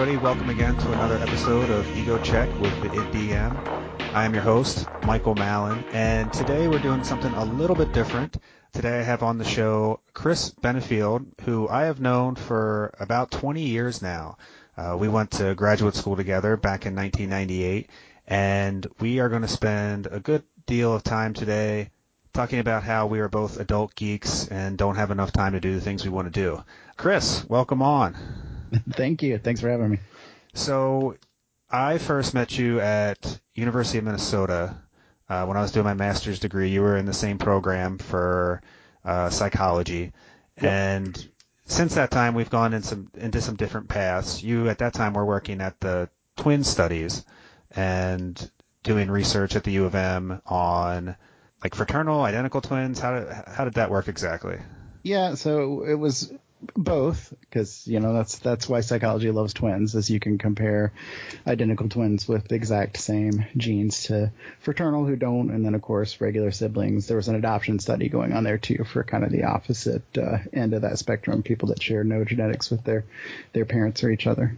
everybody. Welcome again to another episode of Ego Check with the IDM. I am your host, Michael Mallon, and today we're doing something a little bit different. Today I have on the show Chris Benefield, who I have known for about 20 years now. Uh, we went to graduate school together back in 1998, and we are going to spend a good deal of time today talking about how we are both adult geeks and don't have enough time to do the things we want to do. Chris, welcome on. Thank you. Thanks for having me. So, I first met you at University of Minnesota uh, when I was doing my master's degree. You were in the same program for uh, psychology, yep. and since that time we've gone in some, into some different paths. You at that time were working at the twin studies and doing research at the U of M on like fraternal identical twins. How did how did that work exactly? Yeah, so it was both because you know that's that's why psychology loves twins as you can compare identical twins with the exact same genes to fraternal who don't and then of course regular siblings. There was an adoption study going on there too for kind of the opposite uh, end of that spectrum people that share no genetics with their their parents or each other.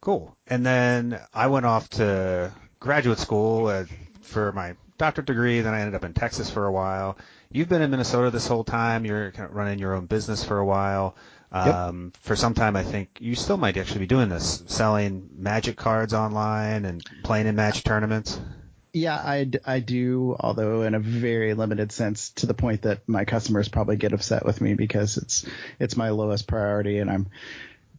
Cool. And then i went off to graduate school uh, for my doctorate degree then i ended up in texas for a while you've been in Minnesota this whole time. You're kind of running your own business for a while. Um, yep. For some time, I think you still might actually be doing this, selling magic cards online and playing in magic tournaments. Yeah, I, I do, although in a very limited sense, to the point that my customers probably get upset with me because it's it's my lowest priority, and I'm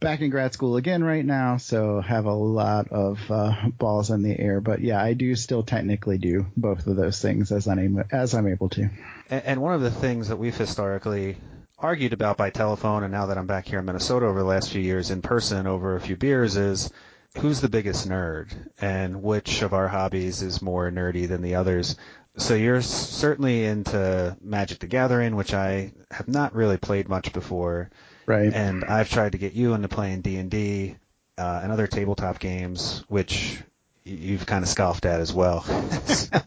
back in grad school again right now, so have a lot of uh, balls in the air. But yeah, I do still technically do both of those things as I'm as I'm able to. And, and one of the things that we've historically argued about by telephone, and now that I'm back here in Minnesota over the last few years in person over a few beers, is who's the biggest nerd and which of our hobbies is more nerdy than the others. So you're certainly into Magic the Gathering, which I have not really played much before. Right. And I've tried to get you into playing D and D uh, and other tabletop games, which you've kind of scoffed at as well.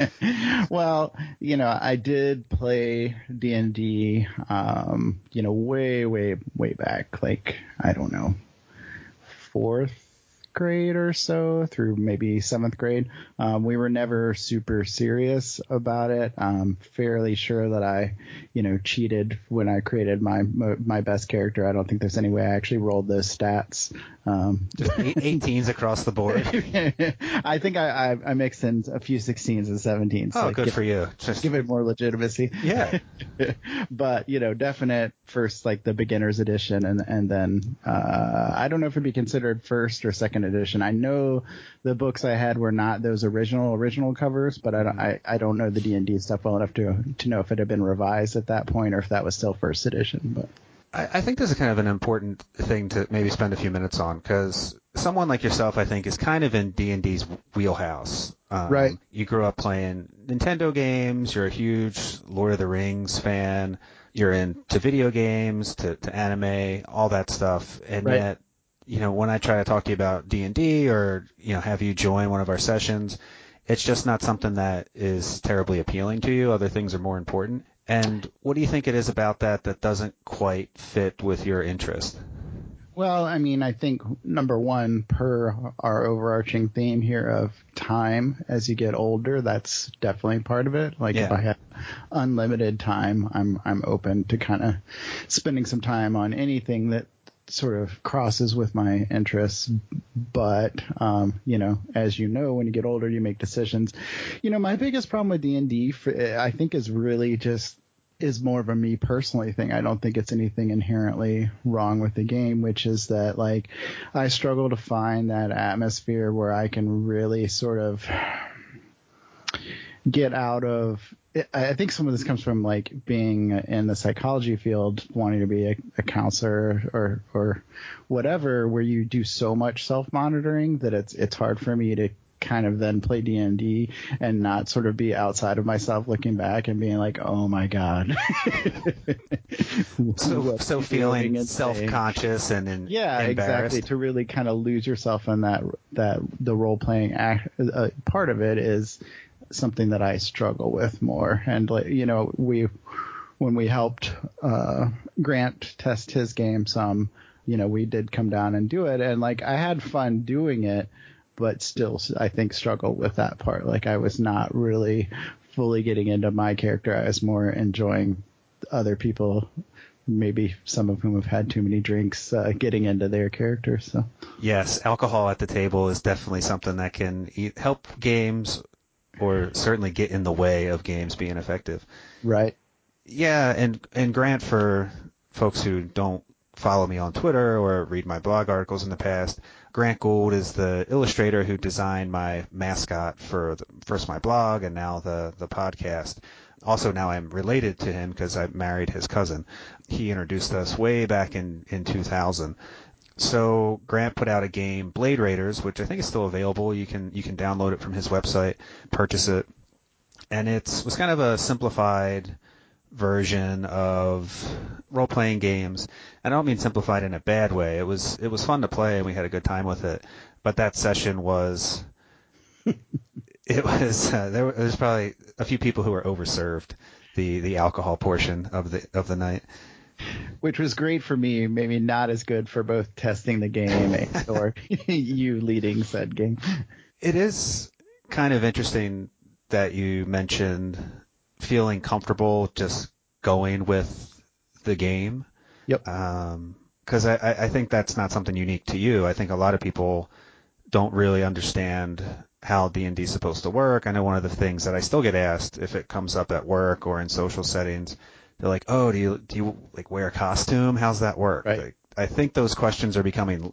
well, you know, I did play D and D, um, you know, way, way, way back, like I don't know, fourth grade or so through maybe seventh grade. Um, we were never super serious about it. I'm fairly sure that I, you know, cheated when I created my my best character. I don't think there's any way I actually rolled those stats. Um, Just 18s across the board. I think I, I, I mixed in a few 16s and 17s. Oh, good give, for you. Just give it more legitimacy. Yeah. but you know, definite first like the beginners edition, and and then uh, I don't know if it'd be considered first or second edition. I know the books I had were not those original original covers, but I don't I, I don't know the D and D stuff well enough to to know if it had been revised at that point or if that was still first edition. But I, I think this is kind of an important thing to maybe spend a few minutes on because someone like yourself, I think, is kind of in D and D's wheelhouse. Um, right. You grew up playing Nintendo games. You're a huge Lord of the Rings fan. You're into video games, to, to anime, all that stuff, and right. yet, you know, when I try to talk to you about D and D or you know have you join one of our sessions, it's just not something that is terribly appealing to you. Other things are more important. And what do you think it is about that that doesn't quite fit with your interest? Well, I mean, I think number one, per our overarching theme here of time as you get older, that's definitely part of it. Like yeah. if I have unlimited time, I'm I'm open to kind of spending some time on anything that sort of crosses with my interests. But um, you know, as you know, when you get older, you make decisions. You know, my biggest problem with D and D, I think, is really just is more of a me personally thing. I don't think it's anything inherently wrong with the game, which is that like I struggle to find that atmosphere where I can really sort of get out of I think some of this comes from like being in the psychology field, wanting to be a, a counselor or or whatever, where you do so much self monitoring that it's it's hard for me to kind of then play D and D and not sort of be outside of myself, looking back and being like, oh my god. so so feeling self conscious and, and yeah, exactly. To really kind of lose yourself in that that the role playing act, uh, part of it is something that I struggle with more. And you know, we when we helped uh, Grant test his game some, you know, we did come down and do it, and like I had fun doing it, but still, I think struggle with that part. Like I was not really fully getting into my character. I was more enjoying other people maybe some of whom have had too many drinks uh, getting into their character. So yes, alcohol at the table is definitely something that can help games, or certainly get in the way of games being effective. Right. Yeah, and and Grant for folks who don't follow me on Twitter or read my blog articles in the past, Grant Gould is the illustrator who designed my mascot for the, first my blog and now the the podcast. Also, now I'm related to him because I married his cousin. He introduced us way back in in 2000. So Grant put out a game, Blade Raiders, which I think is still available. You can you can download it from his website, purchase it, and it was kind of a simplified version of role playing games. I don't mean simplified in a bad way. It was it was fun to play and we had a good time with it. But that session was it was uh, there was probably a few people who were overserved the the alcohol portion of the of the night. Which was great for me, maybe not as good for both testing the game or you leading said game. It is kind of interesting that you mentioned feeling comfortable just going with the game. Yep. Because um, I, I think that's not something unique to you. I think a lot of people don't really understand how D&D is supposed to work. I know one of the things that I still get asked if it comes up at work or in social settings, they're like, "Oh, do you do you like wear a costume? How's that work?" Right. Like, I think those questions are becoming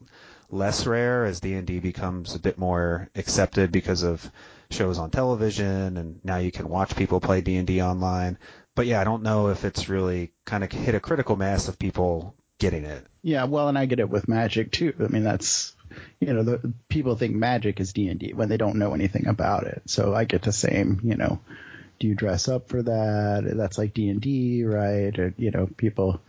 less rare as D&D becomes a bit more accepted because of shows on television, and now you can watch people play D and D online. But yeah, I don't know if it's really kind of hit a critical mass of people getting it. Yeah, well, and I get it with Magic too. I mean, that's you know, the people think Magic is D and D when they don't know anything about it. So I get the same, you know. Do you dress up for that? That's like D and D, right? Or, you know, people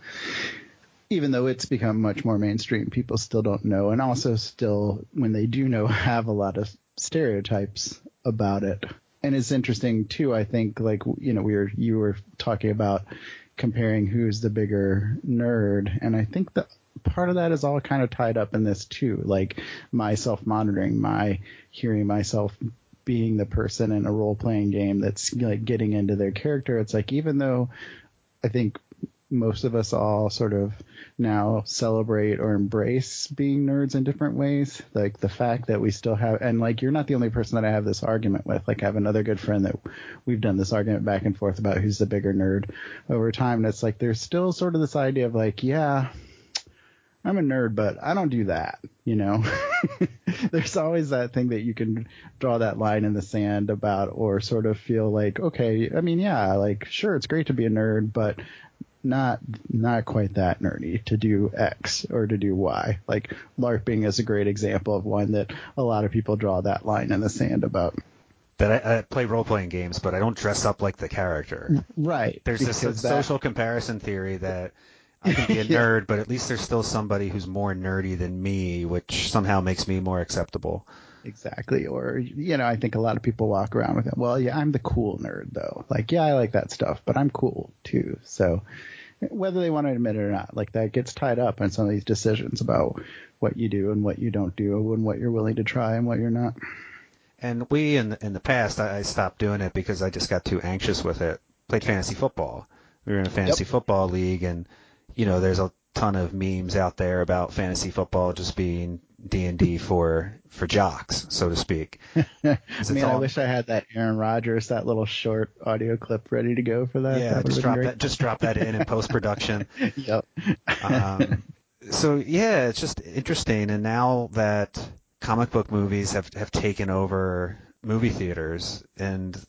even though it's become much more mainstream, people still don't know, and also still, when they do know, have a lot of stereotypes about it. And it's interesting too. I think, like you know, we were you were talking about comparing who's the bigger nerd, and I think that part of that is all kind of tied up in this too. Like my self monitoring, my hearing myself being the person in a role playing game that's like getting into their character. It's like even though I think most of us all sort of now celebrate or embrace being nerds in different ways. Like the fact that we still have, and like you're not the only person that I have this argument with. Like I have another good friend that we've done this argument back and forth about who's the bigger nerd over time. And it's like there's still sort of this idea of like, yeah, I'm a nerd, but I don't do that. You know, there's always that thing that you can draw that line in the sand about, or sort of feel like, okay, I mean, yeah, like sure, it's great to be a nerd, but not not quite that nerdy to do X or to do Y. Like LARPing is a great example of one that a lot of people draw that line in the sand about. That I, I play role playing games, but I don't dress up like the character. Right. There's this that... social comparison theory that I can be a nerd, but at least there's still somebody who's more nerdy than me, which somehow makes me more acceptable. Exactly. Or, you know, I think a lot of people walk around with it. Well, yeah, I'm the cool nerd though. Like, yeah, I like that stuff, but I'm cool too. So whether they want to admit it or not, like that gets tied up in some of these decisions about what you do and what you don't do and what you're willing to try and what you're not. And we, in the, in the past, I, I stopped doing it because I just got too anxious with it. Played fantasy football. We were in a fantasy yep. football league and, you know, there's a ton of memes out there about fantasy football just being D and D for for jocks, so to speak. Man, all... I wish I had that Aaron Rodgers, that little short audio clip ready to go for that. Yeah, that just drop that. Just drop that in in post production. yep. Um, so yeah, it's just interesting, and now that comic book movies have have taken over movie theaters, and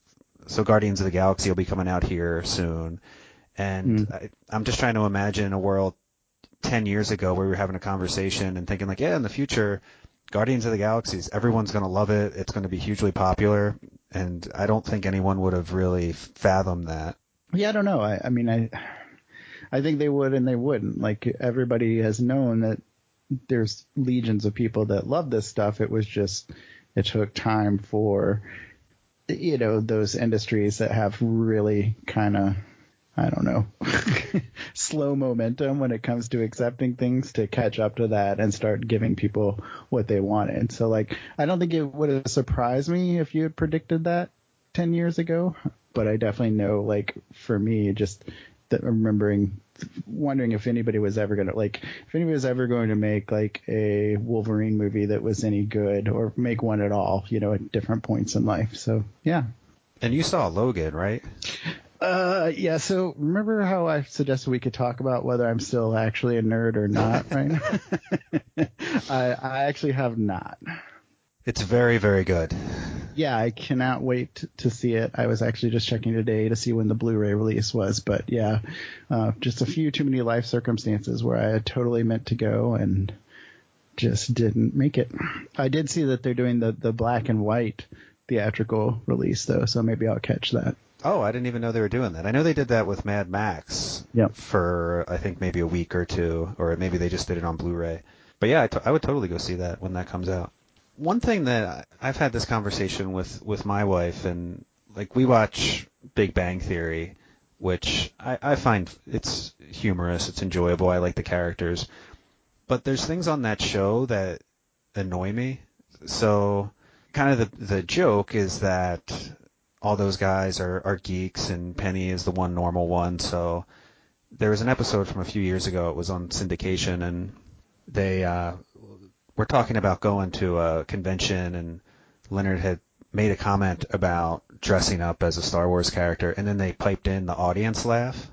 so Guardians of the Galaxy will be coming out here soon, and mm. I, I'm just trying to imagine a world 10 years ago where we were having a conversation and thinking like, yeah, in the future, Guardians of the Galaxies, everyone's going to love it. It's going to be hugely popular. And I don't think anyone would have really fathomed that. Yeah, I don't know. I, I mean, I, I think they would and they wouldn't. Like everybody has known that there's legions of people that love this stuff. It was just, it took time for, you know, those industries that have really kind of I don't know, slow momentum when it comes to accepting things to catch up to that and start giving people what they wanted. So like, I don't think it would have surprised me if you had predicted that 10 years ago, but I definitely know like for me, just remembering wondering if anybody was ever going to like if anybody was ever going to make like a Wolverine movie that was any good or make one at all, you know, at different points in life. So, yeah. And you saw Logan, right? Uh, yeah. So remember how I suggested we could talk about whether I'm still actually a nerd or not, right? I, I actually have not. It's very, very good. Yeah, I cannot wait to see it. I was actually just checking today to see when the Blu-ray release was, but yeah, uh, just a few too many life circumstances where I had totally meant to go and just didn't make it. I did see that they're doing the the black and white theatrical release though, so maybe I'll catch that. Oh, I didn't even know they were doing that. I know they did that with Mad Max Yep. for I think maybe a week or two, or maybe they just did it on Blu-ray. But yeah, I, t- I would totally go see that when that comes out. One thing that I've had this conversation with with my wife, and like we watch Big Bang Theory, which I, I find it's humorous, it's enjoyable. I like the characters, but there's things on that show that annoy me. So kind of the the joke is that all those guys are, are geeks and Penny is the one normal one. So there was an episode from a few years ago. It was on syndication and they uh, were talking about going to a convention and Leonard had made a comment about dressing up as a Star Wars character and then they piped in the audience laugh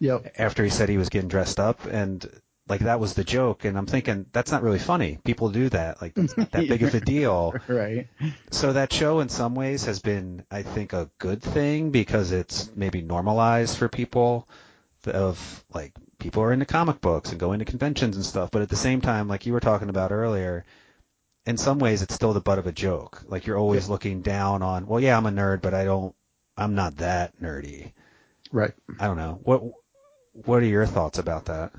Yep. after he said he was getting dressed up and like that was the joke and I'm thinking that's not really funny. People do that. Like that's not that big of a deal. Right. So that show in some ways has been, I think, a good thing because it's maybe normalized for people of like people are into comic books and going to conventions and stuff. But at the same time, like you were talking about earlier, in some ways it's still the butt of a joke. Like you're always looking down on, well, yeah, I'm a nerd, but I don't, I'm not that nerdy. Right. I don't know. What, what are your thoughts about that?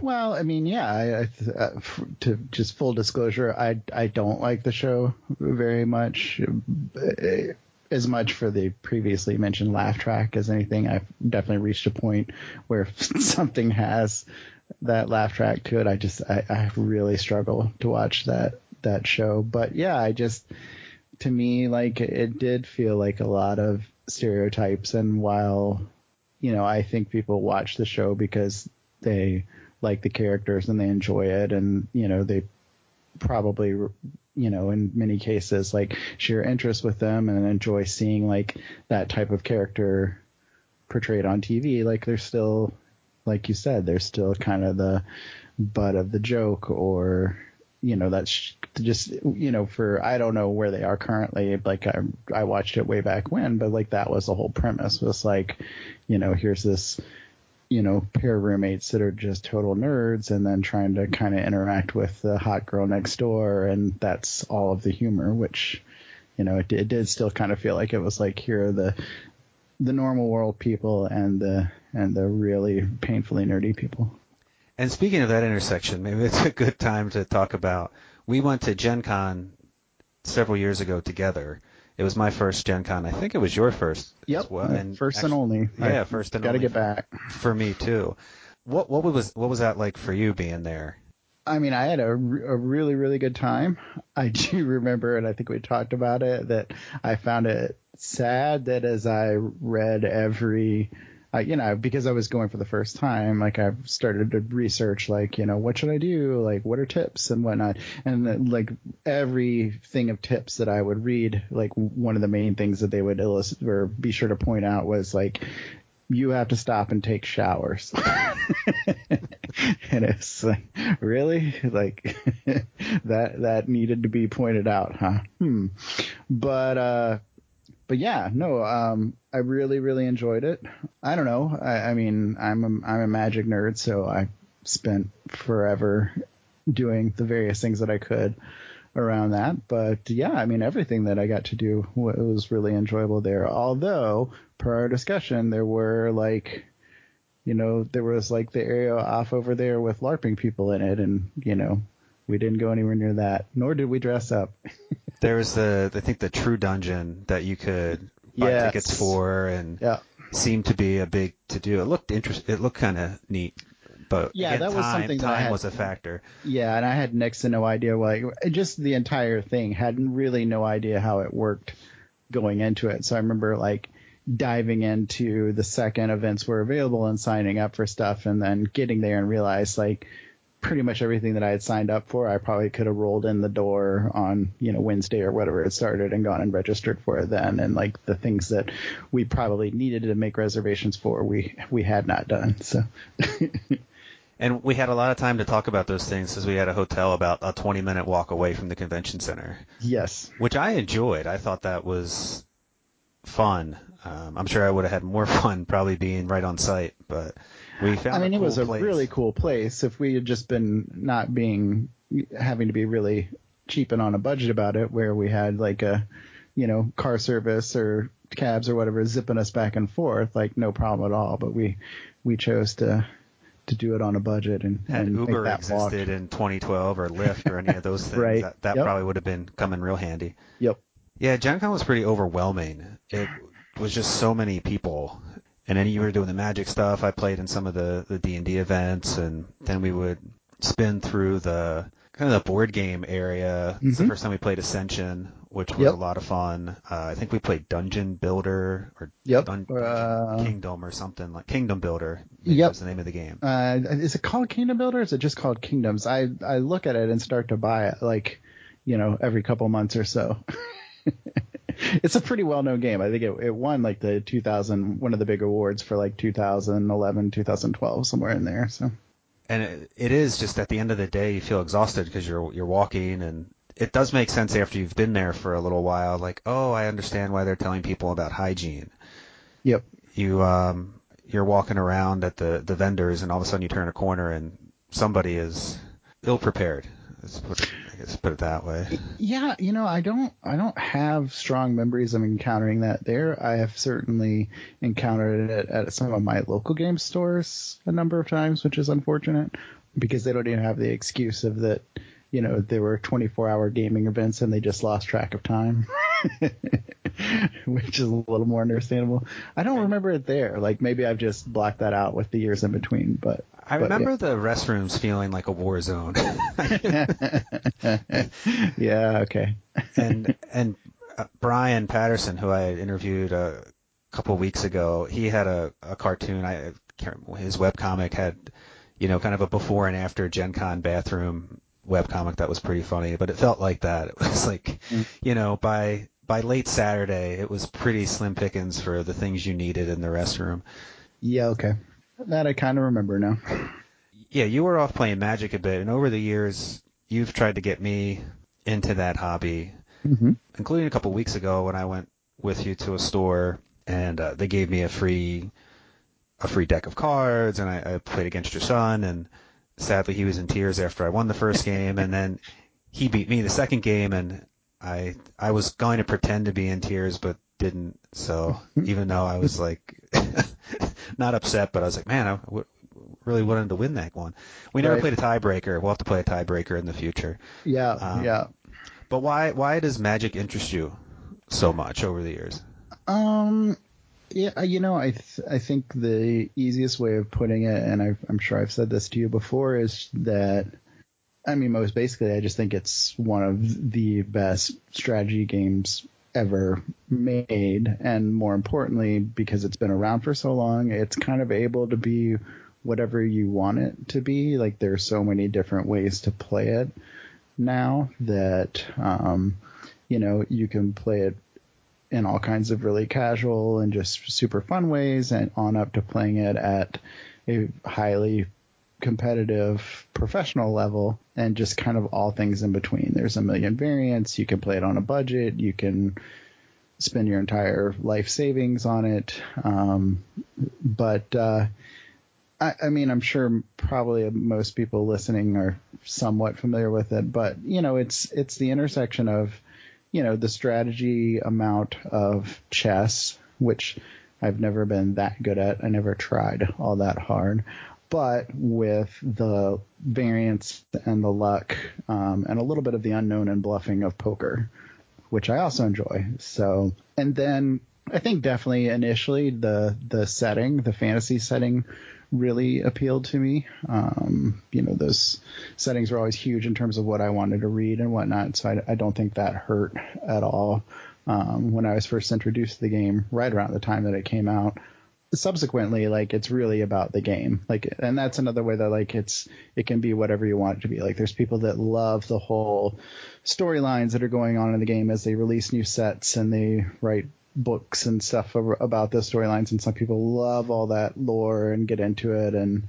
Well, I mean, yeah. I, I uh, to just full disclosure, I I don't like the show very much, uh, as much for the previously mentioned laugh track as anything. I've definitely reached a point where something has that laugh track to it, I just I, I really struggle to watch that that show. But yeah, I just to me like it did feel like a lot of stereotypes, and while you know I think people watch the show because they like the characters and they enjoy it. And you know they probably you know in many cases like share interest with them and enjoy seeing like that type of character portrayed on TV like they're still like you said they're still kind of the butt of the joke or you know that's just you know for I don't know where they are currently. Like I I watched it way back when but like that was the whole premise was like you know here's this you know, pair roommates that are just total nerds and then trying to kind of interact with the hot girl next door. And that's all of the humor, which, you know, it, it did still kind of feel like it was like, here are the, the normal world people and the, and the really painfully nerdy people. And speaking of that intersection, maybe it's a good time to talk about. We went to Gen Con several years ago together. It was my first Gen Con. I think it was your first Yep. as well. And first actually- and only. Yeah, first and only. Got to get back. for me too. What what was what was that like for you being there? I mean, I had a, a really, really good time. I do remember, and I think we talked about it, that I found it sad that as I read every, uh, you know, because I was going for the first time, like I started to research, like, you know, what should I do? Like, what are tips and whatnot? And then, like every thing of tips that I would read, like one of the main things that they would illustrate or be sure to point out was like, you have to stop and take showers. and it's like, really? Like that that needed to be pointed out, huh? Hmm. But uh but yeah, no, um I really, really enjoyed it. I don't know. I, I mean I'm a I'm a magic nerd, so I spent forever doing the various things that I could around that. But yeah, I mean, everything that I got to do wa- was really enjoyable there. Although, per our discussion, there were like, you know, there was like the area off over there with LARPing people in it, and you know, we didn't go anywhere near that, nor did we dress up. There was the I think the True Dungeon that you could buy Yes. tickets for, and Yeah. seemed to be a big to do. It looked interest. It looked kind of neat. But Yeah, again, that was time, something that I time had- was a factor. Yeah, and I had next to no idea like just the entire thing had really no idea how it worked going into it. So I remember like diving into the second events were available and signing up for stuff and then getting there and realize like pretty much everything that I had signed up for I probably could have rolled in the door on, you know, Wednesday or whatever it started and gone and registered for it then and like the things that we probably needed to make reservations for we we had not done. So And we had a lot of time to talk about those things because we had a hotel about a 20 minute walk away from the convention center, yes. which I enjoyed. I thought that was fun. Um, I'm sure I would have had more fun probably being right on site, but we found. I mean, a it was cool a really cool place. If we had just been not being having to be really cheap and on a budget about it, where we had like a, you know, car service or cabs or whatever zipping us back and forth, like no problem at all. But we we chose to to do it on a budget and, Had and Uber that walk. existed in 2012 or Lyft or any of those things, Right. that, that Yep. probably would have been coming real handy. Yep. Yeah, Gen Con was pretty overwhelming. It was just so many people. And then you were doing the magic stuff. I played in some of the, the D&D events and then we would spin through the kind of the board game area. It's the Mhm. first time we played Ascension, which was Yep. a lot of fun. Uh, I think we played Dungeon Builder or Yep. Dun- Uh, Kingdom or something like Kingdom Builder. Yep. Was the name of the game. Uh, is it called Kingdom Builder? Or is it just called Kingdoms? I I look at it and start to buy it like, you know, every couple months or so. it's a pretty well known game. I think it, it won like the 2000 one of the big awards for like 2011, 2012, somewhere in there. So and it, it is just at the end of the day you feel exhausted because you're you're walking and it does make sense after you've been there for a little while like oh I understand why they're telling people about hygiene yep, you um you're walking around at the the vendors and all of a sudden you turn a corner and somebody is ill prepared let's put I guess put it that way yeah. You know, I don't I don't have strong memories of encountering that there. I have certainly encountered it at some of my local game stores a number of times, which is unfortunate because they don't even have the excuse of that. You know, there were 24 hour gaming events and they just lost track of time. Which is a little more understandable. I don't remember it there. Like maybe I've just blocked that out with the years in between. But I but, remember the restrooms feeling like a war zone yeah, okay. and and uh, Brian Patterson, who I interviewed a couple weeks ago, he had a, a cartoon. I can't remember, his webcomic had, you know, kind of a before and after Gen Con bathroom webcomic that was pretty funny. But it felt like that. It was like, Mm. you know, by by late Saturday, it was pretty slim pickings for the things you needed in the restroom. Yeah, okay. That I kind of remember now. Yeah, you were off playing Magic a bit, and over the years, you've tried to get me into that hobby. hmm including a couple weeks ago when I went with you to a store and uh, they gave me a free a free deck of cards and I, I played against your son and sadly he was in tears after I won the first game and then he beat me the second game and I I was going to pretend to be in tears but didn't so even though I was like not upset but I was like man I w- really wanted to win that one. We never Right. played a tiebreaker. We'll have to play a tiebreaker in the future. Yeah, Um, yeah. But why why does Magic interest you so much over the years? Um, yeah, you know, I th- I think the easiest way of putting it, and I've, I'm sure I've said this to you before, is that I mean, most basically, I just think it's one of the best strategy games ever made, and more importantly, because it's been around for so long, it's kind of able to be whatever you want it to be. Like there's so many different ways to play it now that um, you know you can play it in all kinds of really casual and just super fun ways and on up to playing it at a highly competitive professional level and just kind of all things in between. There's a million variants. You can play it on a budget. You can spend your entire life savings on it. Um, but, uh, I, I mean, I'm sure probably most people listening are somewhat familiar with it, but you know, it's, it's the intersection of, you know, the strategy amount of chess, which I've never been that good at. I never tried all that hard. But with the variance and the luck, um, and a little bit of the unknown and bluffing of poker, which I also enjoy. So, and then I think definitely initially the the setting, the fantasy setting, really appealed to me. Um, you know, those settings were always huge in terms of what I wanted to read and whatnot, so I, I don't think that hurt at all. Um, when I was first introduced to the game, right around the time that it came out, subsequently like it's really about the game. Like and that's another way that like it's it can be whatever you want it to be. Like there's people that love the whole storylines that are going on in the game as they release new sets and they write books and stuff about the storylines. And some people love all that lore and get into it and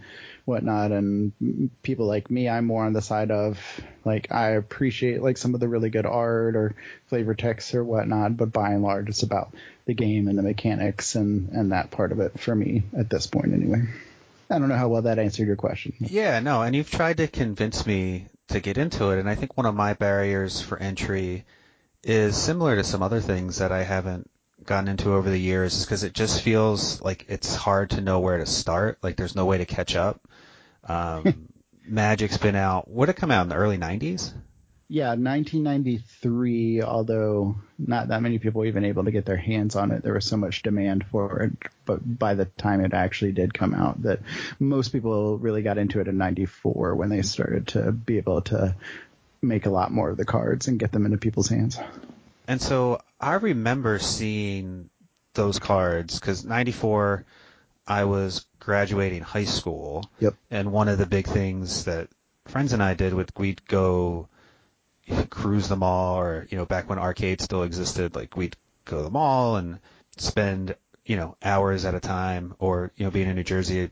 whatnot and people like me i'm more on the side of like i appreciate like some of the really good art or flavor text or whatnot but by and large it's about the game and the mechanics and and that part of it for me at this point anyway i don't know how well that answered your question yeah no and you've tried to convince me to get into it and i think one of my barriers for entry is similar to some other things that i haven't gotten into over the years is because it just feels like it's hard to know where to start. Like there's no way to catch up. Um, Magic's been out. Would it come out in the early '90s? Yeah, 1993. Although not that many people were even able to get their hands on it, there was so much demand for it. But by the time it actually did come out, that most people really got into it in '94 when they started to be able to make a lot more of the cards and get them into people's hands. And so I remember seeing those cards because '94, I was graduating high school. Yep. And one of the big things that friends and I did with we'd go cruise the mall, or you know, back when arcades still existed, like we'd go to the mall and spend you know hours at a time, or you know, being in New Jersey,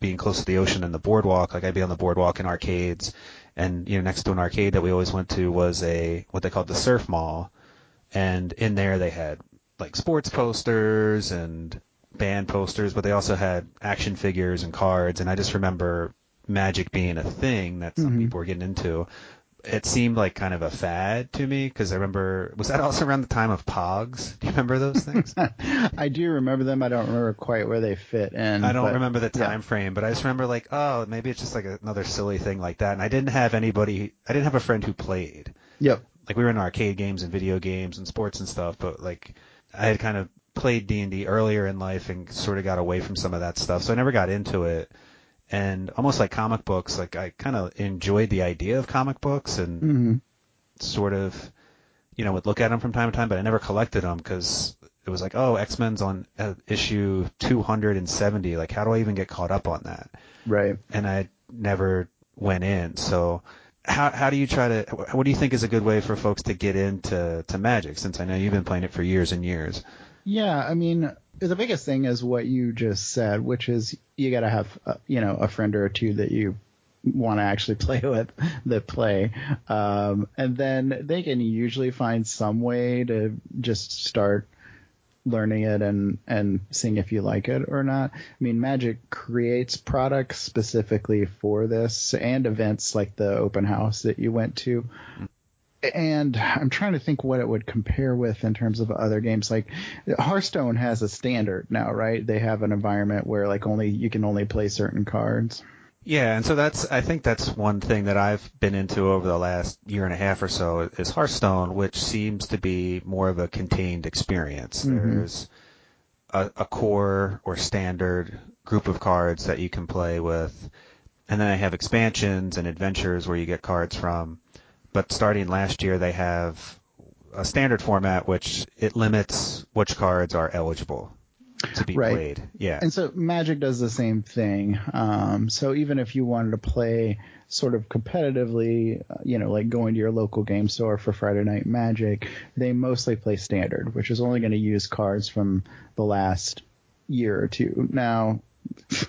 being close to the ocean and the boardwalk, like I'd be on the boardwalk in arcades, and you know, next to an arcade that we always went to was a what they called the surf mall and in there they had like sports posters and band posters, but they also had action figures and cards. And I just remember Magic being a thing that some mm-hmm. people were getting into. It seemed like kind of a fad to me because I remember was that also around the time of Pogs? Do you remember those things? I do remember them. I don't remember quite where they fit in. I don't but, remember the time yeah. frame, but I just remember like, oh, maybe it's just like another silly thing like that. And I didn't have anybody. I didn't have a friend who played. Yep like we were in arcade games and video games and sports and stuff, but like I had kind of played D and D earlier in life and sort of got away from some of that stuff, so I never got into it. And almost like comic books, like I kind of enjoyed the idea of comic books and mm-hmm. sort of, you know, would look at them from time to time, but I never collected them because it was like, oh, X Men's on uh, issue 270. Like, how do I even get caught up on that? Right. And I never went in, so how how do you try to what do you think is a good way for folks to get into to magic since I know you've been playing it for years and years? Yeah, I mean, the biggest thing is what you just said, which is you got to have uh, you know a friend or two that you want to actually play with that play, um, and then they can usually find some way to just start learning it and and seeing if you like it or not. I mean, Magic creates products specifically for this and events like the open house that you went to. And I'm trying to think what it would compare with in terms of other games. Like Hearthstone has a standard now, right? They have an environment where like only you can only play certain cards. Yeah, and so that's I think that's one thing that I've been into over the last year and a half or so is Hearthstone, which seems to be more of a contained experience. Mm-hmm. There's a, a, core or standard group of cards that you can play with, and then they have expansions and adventures where you get cards from. But starting last year, they have a standard format which it limits which cards are eligible to be right. played. Yeah. And so Magic does the same thing. Um, so even if you wanted to play sort of competitively, uh, you know, like going to your local game store for Friday Night Magic, they mostly play standard, which is only going to use cards from the last year or two. Now,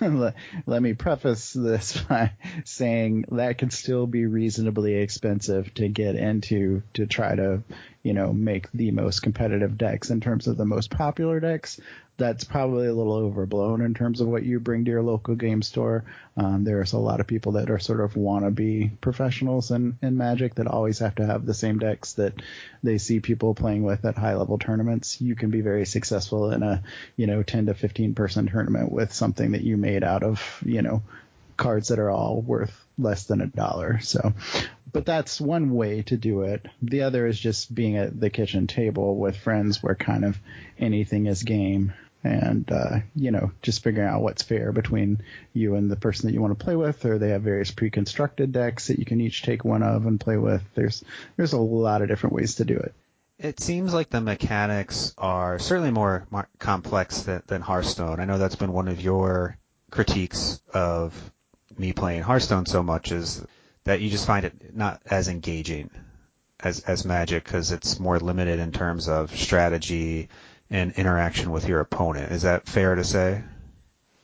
let, me preface this by saying that can still be reasonably expensive to get into to try to, you know, make the most competitive decks in terms of the most popular decks that's probably a little overblown in terms of what you bring to your local game store. Um, there's a lot of people that are sort of wannabe professionals in, in Magic that always have to have the same decks that they see people playing with at high level tournaments. You can be very successful in a, you know, 10 to 15 person tournament with something that you made out of, you know, cards that are all worth less than a dollar. So, but that's one way to do it. The other is just being at the kitchen table with friends where kind of anything is game and uh, you know just figuring out what's fair between you and the person that you want to play with or they have various pre-constructed decks that you can each take one of and play with there's there's a lot of different ways to do it it seems like the mechanics are certainly more, more complex than, than Hearthstone. I know that's been one of your critiques of me playing Hearthstone so much is that you just find it not as engaging as as Magic because it's more limited in terms of strategy and interaction with your opponent. Is that fair to say?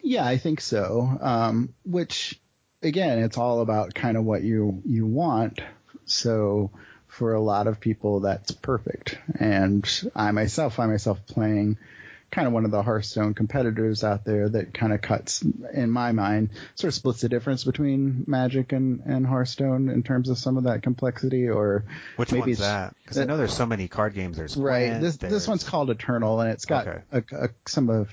Yeah, I think so. Um, which again, it's all about kind of what you you want. So for a lot of people, that's perfect. And I myself find myself playing kind of one of the Hearthstone competitors out there that kind of cuts, in my mind, sort of splits the difference between Magic and, and Hearthstone in terms of some of that complexity. Or which maybe one's that? Because I know there's so many card games. There's right. This there's... this one's called Eternal, and it's got okay. a, a, some of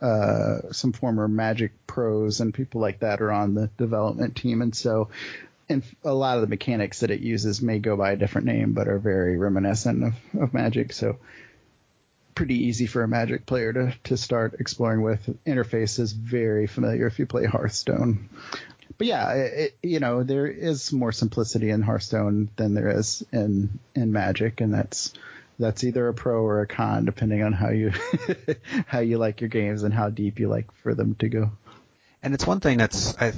uh, some former Magic pros and people like that are on the development team, and so and a lot of the mechanics that it uses may go by a different name, but are very reminiscent of, of Magic. So pretty easy for a Magic player to, to start exploring with. Interface is very familiar if you play Hearthstone. But yeah, it, you know, there is more simplicity in Hearthstone than there is in, in Magic, and that's that's either a pro or a con depending on how you how you like your games and how deep you like for them to go. And it's one thing that's I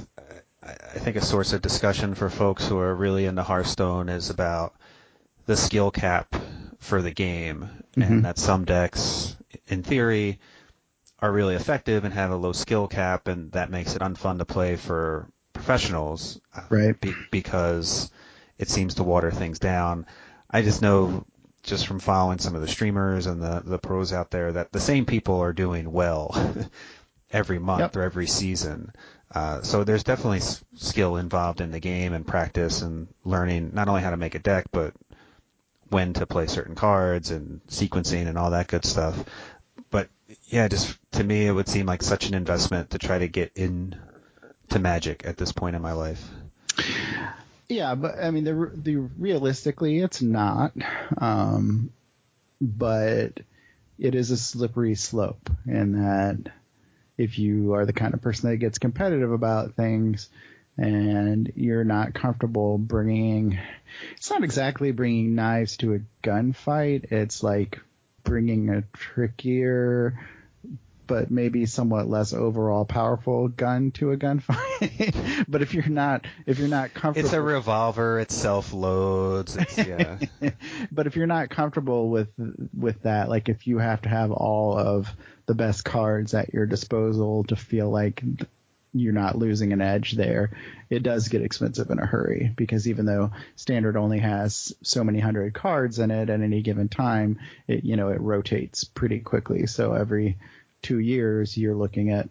I think a source of discussion for folks who are really into Hearthstone is about the skill cap for the game, mm-hmm. and that some decks, in theory, are really effective and have a low skill cap, and that makes it unfun to play for professionals, uh, right? Be- because it seems to water things down. I just know just from following some of the streamers and the the pros out there that the same people are doing well every month yep. or every season. Uh, so there's definitely s- skill involved in the game and practice and learning not only how to make a deck, but when to play certain cards and sequencing and all that good stuff. But yeah, just to me, it would seem like such an investment to try to get in to Magic at this point in my life. Yeah, but I mean, the, the realistically, it's not. Um, but it is a slippery slope in that if you are the kind of person that gets competitive about things and you're not comfortable bringing it's not exactly bringing knives to a gunfight it's like bringing a trickier but maybe somewhat less overall powerful gun to a gunfight. but if you're not, if you're not comfortable, it's a revolver. It self loads. Yeah. but if you're not comfortable with with that, like if you have to have all of the best cards at your disposal to feel like you're not losing an edge there, it does get expensive in a hurry because even though standard only has so many hundred cards in it at any given time, it you know it rotates pretty quickly. So every two years, you're looking at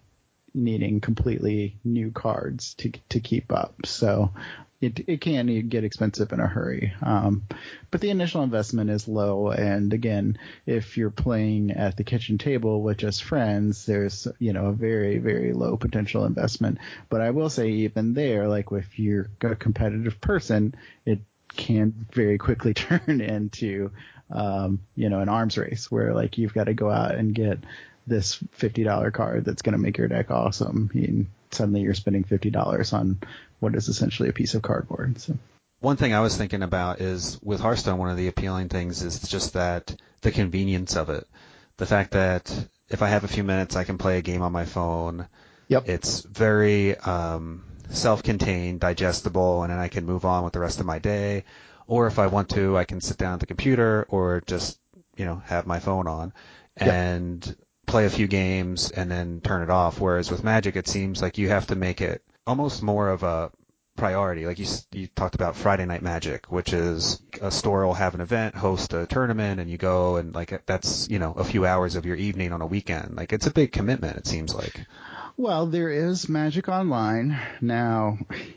needing completely new cards to to keep up. So it it can get expensive in a hurry. Um, but the initial investment is low, and again, if you're playing at the kitchen table with just friends, there's you know a very very low potential investment. But I will say even there, like if you're a competitive person, it can very quickly turn into um, you know an arms race where like you've got to go out and get this $50 card that's going to make your deck awesome. And suddenly you're spending $50 on what is essentially a piece of cardboard. So. One thing I was thinking about is with Hearthstone, one of the appealing things is just that the convenience of it. The fact that if I have a few minutes, I can play a game on my phone. Yep. It's very um, self-contained, digestible, and then I can move on with the rest of my day. Or if I want to, I can sit down at the computer or just, you know, have my phone on. Yep. And play a few games and then turn it off. Whereas with Magic, it seems like you have to make it almost more of a priority. Like you, you talked about Friday Night Magic, which is a store will have an event, host a tournament, and you go and like that's you know a few hours of your evening on a weekend. Like it's a big commitment. It seems like. Well, there is Magic Online now.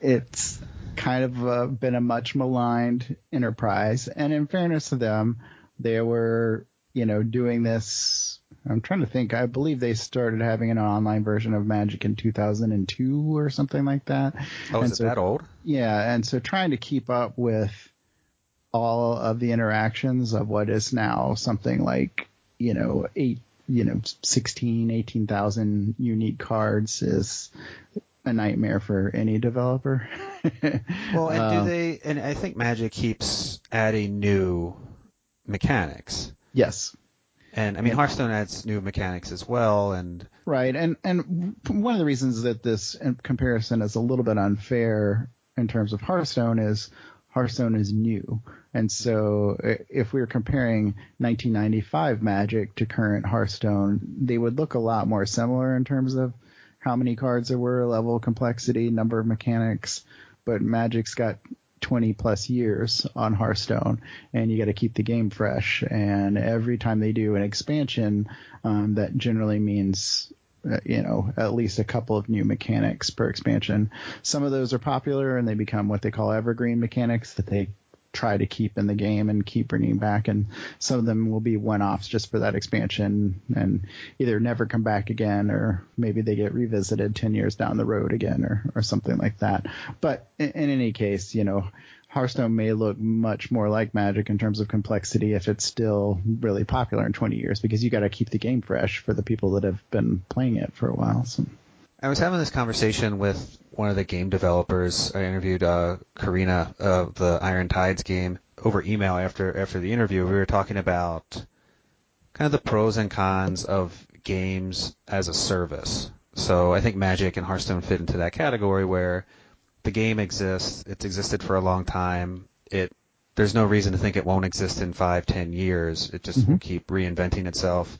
it's kind of uh, been a much maligned enterprise, and in fairness to them, they were you know, doing this I'm trying to think. I believe they started having an online version of Magic in 2002 or something like that. Oh, and is so, it that old? Yeah, and so trying to keep up with all of the interactions of what is now something like you know eight you know 16 18,000 unique cards is a nightmare for any developer. Well, and Um, do they? And I think Magic keeps adding new mechanics. Yes. And I mean, Hearthstone adds new mechanics as well. And Right, and and one of the reasons that this comparison is a little bit unfair in terms of Hearthstone is Hearthstone is new, and so if we were comparing 1995 Magic to current Hearthstone, they would look a lot more similar in terms of how many cards there were, level complexity, number of mechanics. But Magic's got 20 plus years on Hearthstone, and you got to keep the game fresh. And every time they do an expansion, um, that generally means uh, you know at least a couple of new mechanics per expansion. Some of those are popular, and they become what they call evergreen mechanics that they try to keep in the game and keep bringing back. And some of them will be one-offs just for that expansion, and either never come back again, or maybe they get revisited 10 years down the road again, or or something like that. But in, in any case, you know. Hearthstone may look much more like Magic in terms of complexity if it's still really popular in 20 years because you got to keep the game fresh for the people that have been playing it for a while. So. I was having this conversation with one of the game developers. I interviewed uh, Karina of the Iron Tides game over email after after the interview. We were talking about kind of the pros and cons of games as a service. So I think Magic and Hearthstone fit into that category where the game exists. It's existed for a long time. It there's no reason to think it won't exist in five, ten years. It just will keep reinventing itself.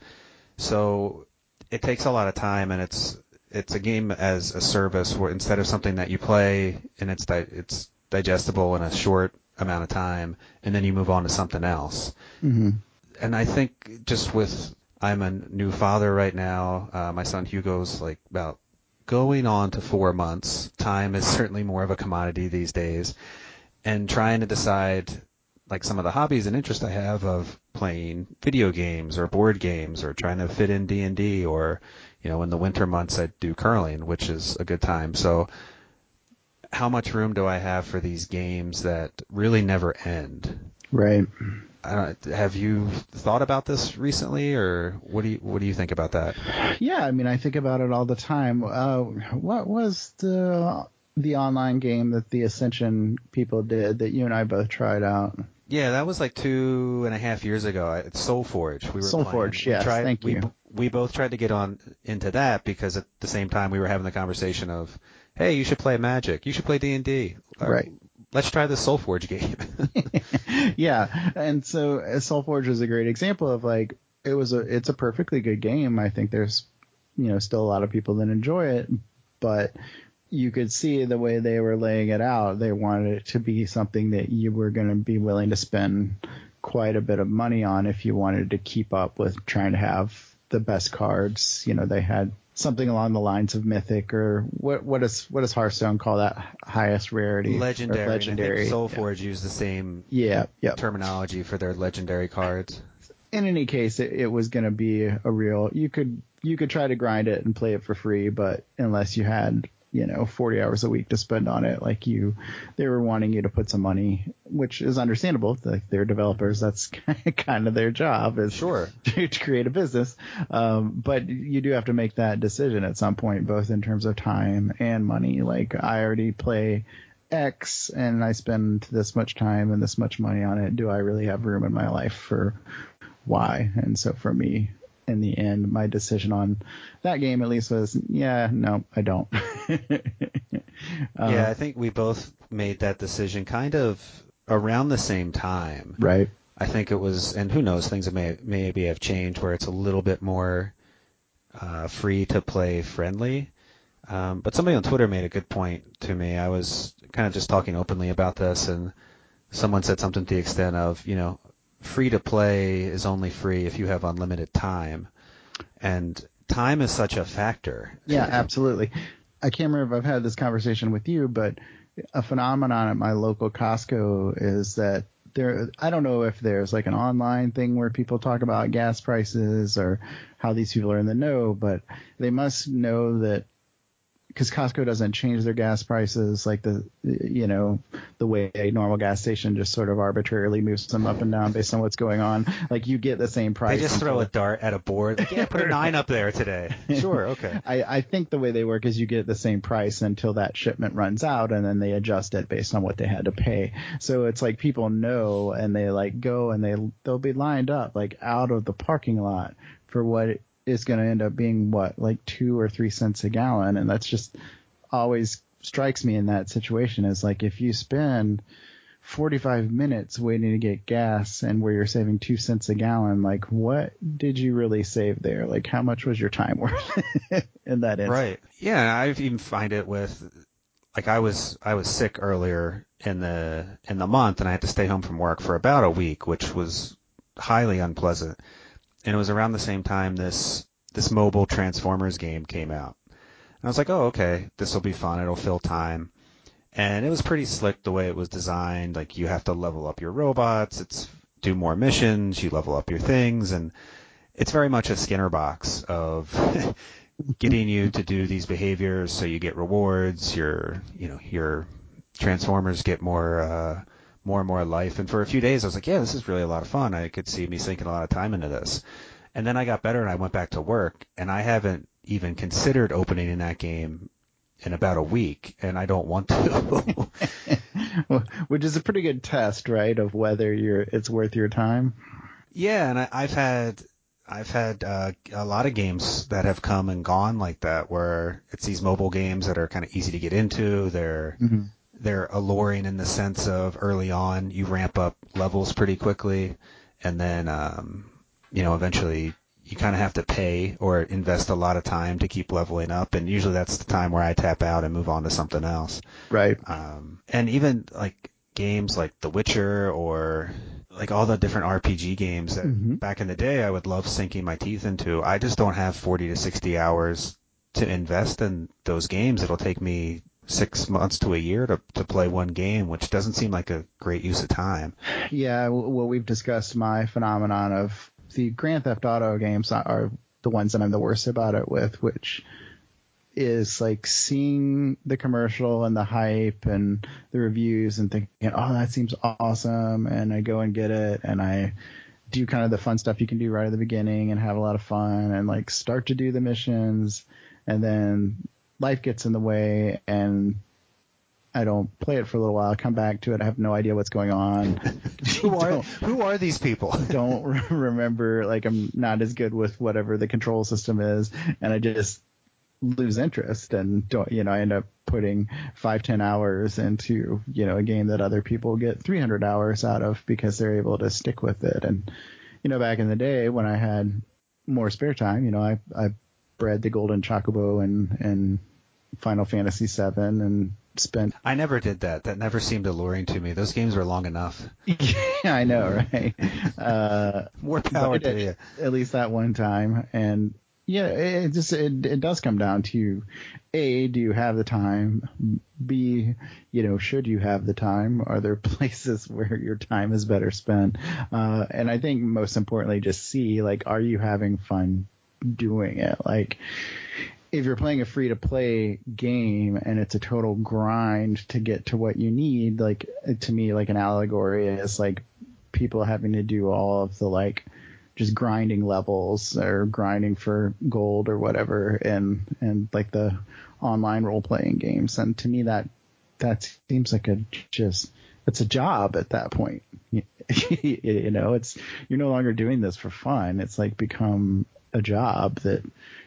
So it takes a lot of time, and it's it's a game as a service where instead of something that you play and it's di- it's digestible in a short amount of time, and then you move on to something else. Mm-hmm. And I think just with I'm a new father right now. Uh, my son Hugo's like about going on to four months. Time is certainly more of a commodity these days, and trying to decide like some of the hobbies and interests I have of playing video games or board games or trying to fit in D and D or you know in the winter months I do curling, which is a good time. So how much room do I have for these games that really never end? Right. I have you thought about this recently, or what do you what do you think about that? Yeah, I mean, I think about it all the time. Uh, what was the the online game that the Ascension people did that you and I both tried out? Yeah, that was like two and a half years ago. It's SolForge. We were Soul playing. Forge, yes, tried- thank we, you. We both tried to get on into that because at the same time we were having the conversation of, hey, you should play Magic. You should play D and D. Right. Let's try the SolForge game. yeah, and so uh, SolForge is a great example of like it was a it's a perfectly good game. I think there's you know still a lot of people that enjoy it, but you could see the way they were laying it out. They wanted it to be something that you were going to be willing to spend quite a bit of money on if you wanted to keep up with trying to have the best cards. You know, they had something along the lines of mythic or what what does what does Hearthstone call that highest rarity? Legendary. and legendary. think Soul Forge used the same Yeah, yeah. terminology for their legendary cards. in any case, it, it was going to be a real. You could you could try to grind it and play it for free, but unless you had you know 40 hours a week to spend on it, like you, they were wanting you to put some money, which is understandable. Like they're developers, that's kind of their job is Sure. to, to create a business. Um, but you do have to make that decision at some point, both in terms of time and money. Like I already play X and I spend this much time and this much money on it. Do I really have room in my life for Y? And so for me, in the end, my decision on that game at least was, yeah, no, I don't. Um, yeah, I think we both made that decision kind of around the same time. Right. I think it was, and who knows, things may maybe have changed where it's a little bit more uh, free to play friendly. Um, but somebody on Twitter made a good point to me. I was kind of just talking openly about this, and someone said something to the extent of, you know, free to play is only free if you have unlimited time, and time is such a factor. Yeah, absolutely. I can't remember if I've had this conversation with you, but a phenomenon at my local Costco is that there I don't know if there's like an online thing where people talk about gas prices or how these people are in the know, but they must know that because Costco doesn't change their gas prices like the you know the way a normal gas station just sort of arbitrarily moves them up and down based on what's going on. Like you get the same price. They just throw a dart at a board. Like, yeah, put a nine up there today. Sure, okay. I, I think the way they work is you get the same price until that shipment runs out, and then they adjust it based on what they had to pay. So it's like people know, and they like go and they they'll be lined up like out of the parking lot for what is going to end up being what like two or three cents a gallon, and that's just always strikes me in that situation is like if you spend 45 minutes waiting to get gas and where you're saving two cents a gallon, like what did you really save there? Like how much was your time worth in that instance? Right. Yeah, I've even find it with like I was I was sick earlier in the in the month and I had to stay home from work for about a week, which was highly unpleasant and it was around the same time this this mobile Transformers game came out. And I was like, oh, okay, this will be fun. It'll fill time. And it was pretty slick the way it was designed. Like you have to level up your robots. It's do more missions. You level up your things, and it's very much a Skinner box of getting you to do these behaviors so you get rewards. Your you know your Transformers get more. Uh, more and more life. And for a few days, I was like, yeah, this is really a lot of fun. I could see me sinking a lot of time into this. And then I got better and I went back to work and I haven't even considered opening in that game in about a week and I don't want to. Which is a pretty good test, right, of whether you're it's worth your time. Yeah, and I, I've had I've had uh, a lot of games that have come and gone like that, where it's these mobile games that are kind of easy to get into. They're mm-hmm they're alluring in the sense of early on you ramp up levels pretty quickly, and then um, you know eventually you kind of have to pay or invest a lot of time to keep leveling up, and usually that's the time where I tap out and move on to something else. Right. Um, and even like games like The Witcher or like all the different RPG games that mm-hmm. back in the day I would love sinking my teeth into. I just don't have 40 to 60 hours to invest in those games. It'll take me six months to a year to, to play one game, which doesn't seem like a great use of time. Yeah, well, we've discussed my phenomenon of the Grand Theft Auto games are the ones that I'm the worst about it with, which is like seeing the commercial and the hype and the reviews and thinking, oh, that seems awesome. And I go and get it and I do kind of the fun stuff you can do right at the beginning and have a lot of fun and like start to do the missions. And then life gets in the way and I don't play it for a little while. I come back to it. I have no idea what's going on. who are who are these people? don't remember. Like I'm not as good with whatever the control system is, and I just lose interest and don't. You know, I end up putting five ten hours into you know a game that other people get 300 hours out of because they're able to stick with it. And you know, back in the day when I had more spare time, you know, I I bred the golden chocobo and and Final Fantasy VII and spent. I never did that. That never seemed alluring to me. Those games were long enough. yeah, I know, right? Uh, More power to you. At least that one time, and yeah, it just it, it does come down to a do you have the time? B you know should you have the time? Are there places where your time is better spent? Uh, and I think most importantly, just see like are you having fun doing it? Like if you're playing a free to play game and it's a total grind to get to what you need, like to me, like an allegory is like people having to do all of the like just grinding levels or grinding for gold or whatever and and like the online role playing games. And to me that that seems like a just it's a job at that point. you know, it's you're no longer doing this for fun. It's like become a job that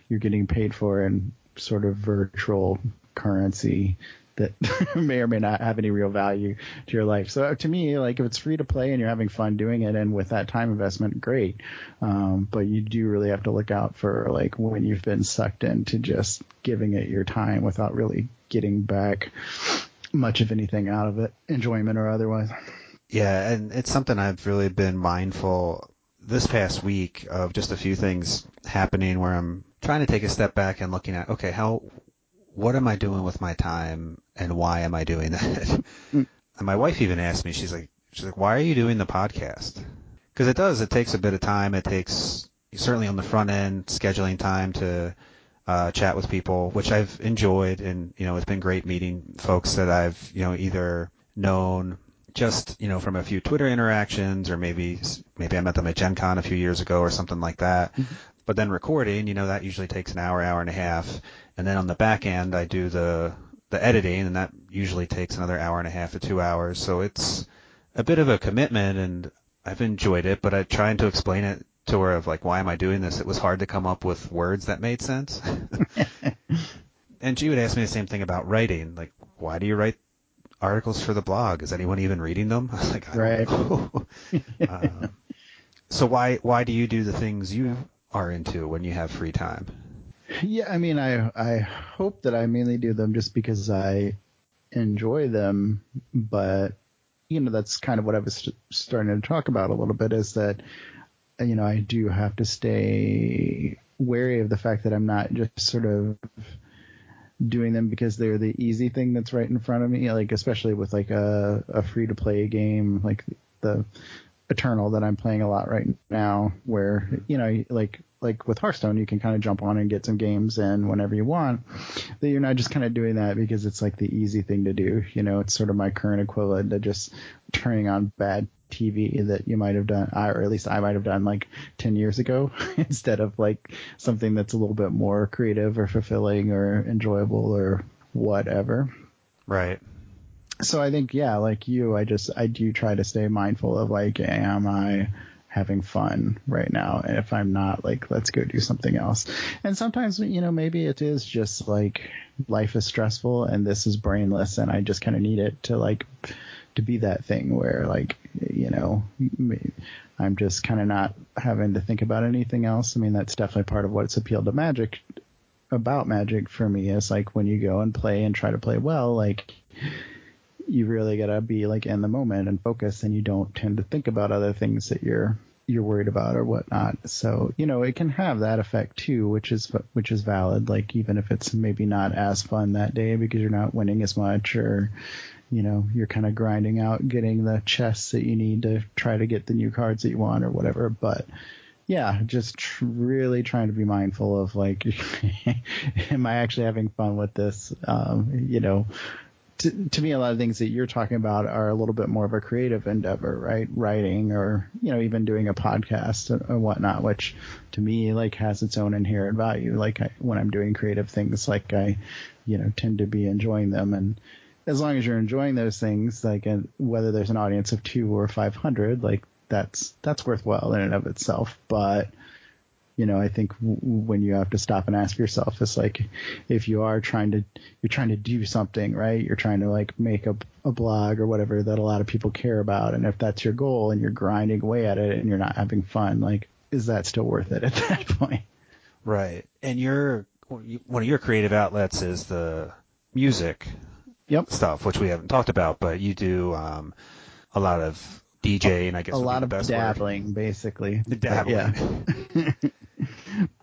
you're getting paid for in sort of virtual currency that may or may not have any real value to your life. So to me, like if it's free to play and you're having fun doing it, and with that time investment, great. Um, but you do really have to look out for like when you've been sucked into just giving it your time without really getting back much of anything out of it, enjoyment or otherwise. Yeah, and it's something I've really been mindful this past week of just a few things happening where I'm trying to take a step back and looking at okay, how what am I doing with my time and why am I doing that? Mm. And my wife even asked me, she's like, she's like, why are you doing the podcast? Because it does. It takes a bit of time. It takes certainly on the front end scheduling time to uh, chat with people, which I've enjoyed, and you know it's been great meeting folks that I've you know either known just you know from a few Twitter interactions, or maybe maybe I met them at Gen Con a few years ago or something like that. Mm-hmm. But then recording, you know, that usually takes an hour, hour and a half, and then on the back end, I do the the editing, and that usually takes another hour and a half to two hours. So it's a bit of a commitment, and I've enjoyed it. But I trying to explain it to her of like, why am I doing this? It was hard to come up with words that made sense. and she would ask me the same thing about writing. Like, why do you write articles for the blog? Is anyone even reading them? I was like, I right. um, so why why do you do the things you are into when you have free time? Yeah, I mean, I I hope that I mainly do them just because I enjoy them, but you know that's kind of what I was starting to talk about a little bit is that you know, I do have to stay wary of the fact that I'm not just sort of doing them because they're the easy thing that's right in front of me. Like especially with like a, a free to play game like the Eternal that I'm playing a lot right now, where you know like like with Hearthstone, you can kind of jump on and get some games in whenever you want. That you're not just kind of doing that because it's like the easy thing to do. You know, it's sort of my current equivalent to just turning on bad TV that you might have done, or at least I might have done like 10 years ago, instead of like something that's a little bit more creative or fulfilling or enjoyable or whatever. Right. So I think, yeah, like you, I just, I do try to stay mindful of like, am I having fun right now? And if I'm not, like, let's go do something else. And sometimes, you know, maybe it is just like life is stressful and this is brainless and I just kind of need it to like, to be that thing where like you know I'm just kind of not having to think about anything else. I mean that's definitely part of what's appealed to Magic about Magic for me is like when you go and play and try to play well like you really gotta be like in the moment and focus and you don't tend to think about other things that you're you're worried about or whatnot. So you know it can have that effect too, which is which is valid. Like even if it's maybe not as fun that day because you're not winning as much or you know you're kind of grinding out getting the chests that you need to try to get the new cards that you want or whatever but yeah just tr- really trying to be mindful of like am i actually having fun with this um, you know to, to me a lot of things that you're talking about are a little bit more of a creative endeavor right? Writing or you know even doing a podcast or, whatnot which to me like has its own inherent value. Like I, when i'm doing creative things like i you know tend to be enjoying them. And as long as you're enjoying those things, like and whether there's an audience of two or 500, like that's that's worthwhile in and of itself. But you know, I think w- when you have to stop and ask yourself, it's like if you are trying to you're trying to do something, right? You're trying to like make a, a blog or whatever that a lot of people care about, and if that's your goal and you're grinding away at it and you're not having fun, like is that still worth it at that point? Right. And your one of your creative outlets is the music yep. stuff, which we haven't talked about, but you do um, a lot of DJing, I guess. A lot of dabbling, word. basically. Dabbling. Yeah.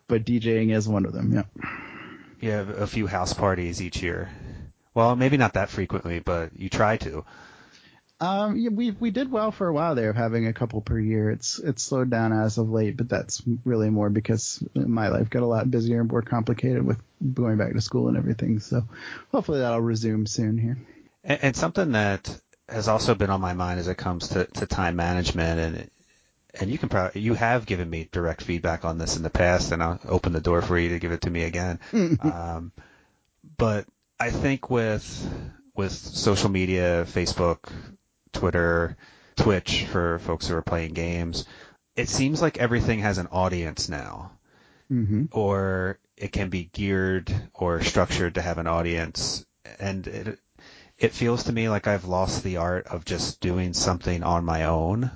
but DJing is one of them. Yeah. You have a few house parties each year. Well, maybe not that frequently, but you try to. Um, yeah, we we did well for a while there of having a couple per year. It's it's slowed down as of late, but that's really more because my life got a lot busier and more complicated with going back to school and everything. So hopefully that'll resume soon here. And, and something that has also been on my mind as it comes to, to time management and and you can probably you have given me direct feedback on this in the past, and I'll open the door for you to give it to me again. um, but I think with with social media, Facebook, Twitter, Twitch for folks who are playing games. It seems like everything has an audience now. Mm-hmm. Or it can be geared or structured to have an audience. And it, it feels to me like I've lost the art of just doing something on my own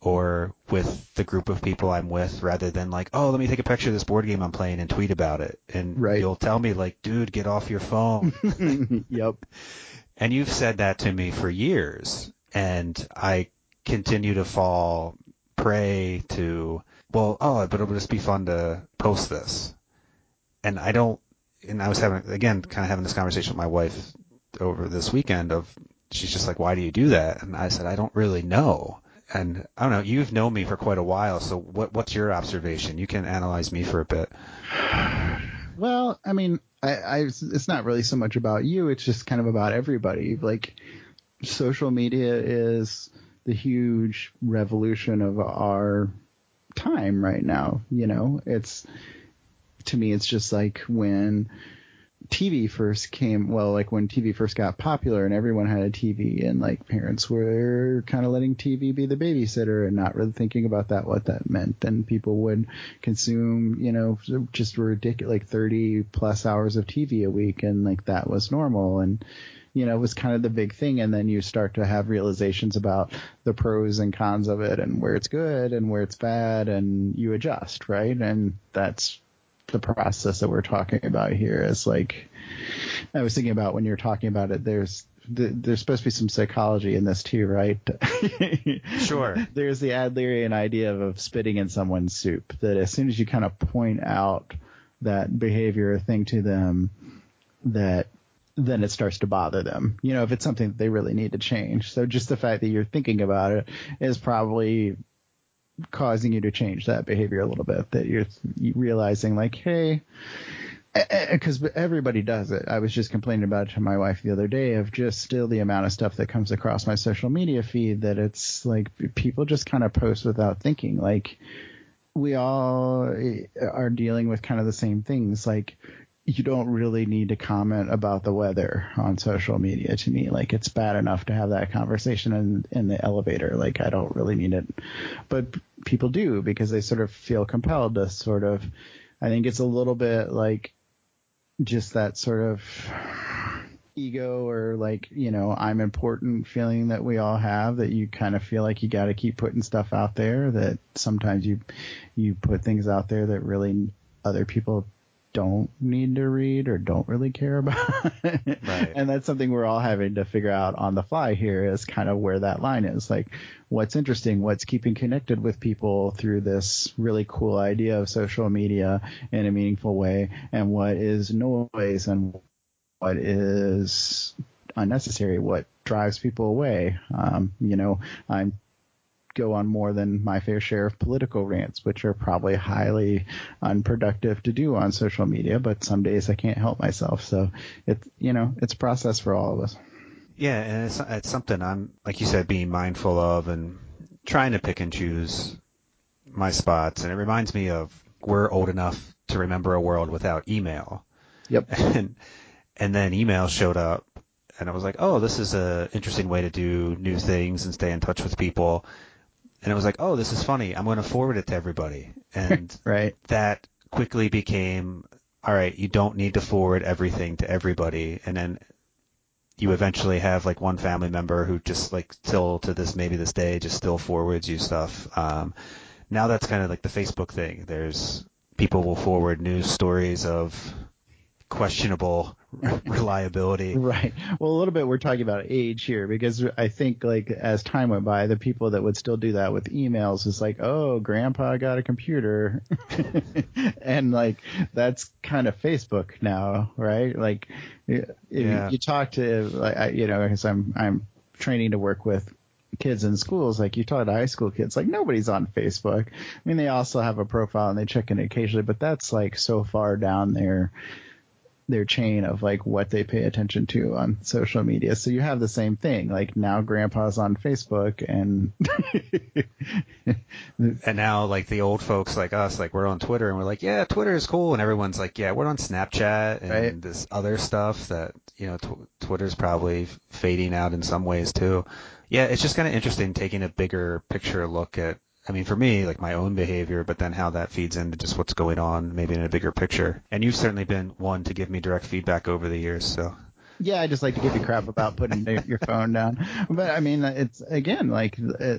or with the group of people I'm with rather than like, oh, let me take a picture of this board game I'm playing and tweet about it. And right. you'll tell me like, dude, get off your phone. yep. And you've said that to me for years and I continue to fall prey to well, oh, but it'll just be fun to post this, and I don't. And I was having again, kind of having this conversation with my wife over this weekend of she's just like, why do you do that? And I said, I don't really know. And I don't know, you've known me for quite a while, so what, what's your observation? You can analyze me for a bit. Well, I mean, I, I, it's not really so much about you. It's just kind of about everybody. Like, social media is the huge revolution of our time right now. You know, it's to me, it's just like when TV first came, well, like when TV first got popular and everyone had a TV and like parents were kind of letting TV be the babysitter and not really thinking about that, what that meant. Then people would consume, you know, just ridiculous, like 30 plus hours of TV a week and like that was normal. And, you know, it was kind of the big thing. And then you start to have realizations about the pros and cons of it and where it's good and where it's bad and you adjust, right? And that's the process that we're talking about here is like I was thinking about when you're talking about it there's there's supposed to be some psychology in this too, right? sure. There's the Adlerian idea of, of spitting in someone's soup. That as soon as you kind of point out that behavior or thing to them, that then it starts to bother them. You know, if it's something that they really need to change. So just the fact that you're thinking about it is probably causing you to change that behavior a little bit that you're realizing like hey because everybody does it. I was just complaining about it to my wife the other day of just still the amount of stuff that comes across my social media feed that it's like people just kind of post without thinking. Like we all eh, are dealing with kind of the same things. Like you don't really need to comment about the weather on social media to me. Like it's bad enough to have that conversation in, in the elevator. Like I don't really need it, but people do because they sort of feel compelled to sort of, I think it's a little bit like just that sort of ego or like, you know, I'm important feeling that we all have that you kind of feel like you got to keep putting stuff out there that sometimes you, you put things out there that really other people don't need to read or don't really care about. right. And that's something we're all having to figure out on the fly here is kind of where that line is. Like what's interesting, what's keeping connected with people through this really cool idea of social media in a meaningful way and what is noise and what is unnecessary, what drives people away. Um, you know, I'm go on more than my fair share of political rants, which are probably highly unproductive to do on social media, but some days I can't help myself. So it's, you know, it's a process for all of us. Yeah. And it's, it's something I'm, like you said, being mindful of and trying to pick and choose my spots. And it reminds me of we're old enough to remember a world without email. Yep. And, and then email showed up and I was like, oh, this is a interesting way to do new things and stay in touch with people and it was like, oh, this is funny. I'm going to forward it to everybody. And right. that quickly became, all right, you don't need to forward everything to everybody. And then you eventually have like one family member who just like still to this, maybe this day, just still forwards you stuff. Um, now that's kind of like the Facebook thing. There's people will forward news stories of questionable reliability. Right. Well, a little bit we're talking about age here because I think like as time went by, the people that would still do that with emails is like, oh, grandpa got a computer. and like that's kind of Facebook now, right? Like if yeah. you talk to like you know, because I'm I'm training to work with kids in schools, like you talk to high school kids, like nobody's on Facebook. I mean, they also have a profile and they check in occasionally, but that's like so far down there their chain of like what they pay attention to on social media. So you have the same thing. Like now grandpa's on Facebook and and now like the old folks like us, like we're on Twitter and we're like, yeah, Twitter is cool. And everyone's like, yeah, we're on Snapchat and right. this other stuff that, you know, tw- Twitter's probably fading out in some ways too. Yeah, it's just kind of interesting taking a bigger picture look at I mean, for me, like my own behavior, but then how that feeds into just what's going on, maybe in a bigger picture. And you've certainly been one to give me direct feedback over the years, so. Yeah, I just like to give you crap about putting your phone down. But I mean, it's again like uh,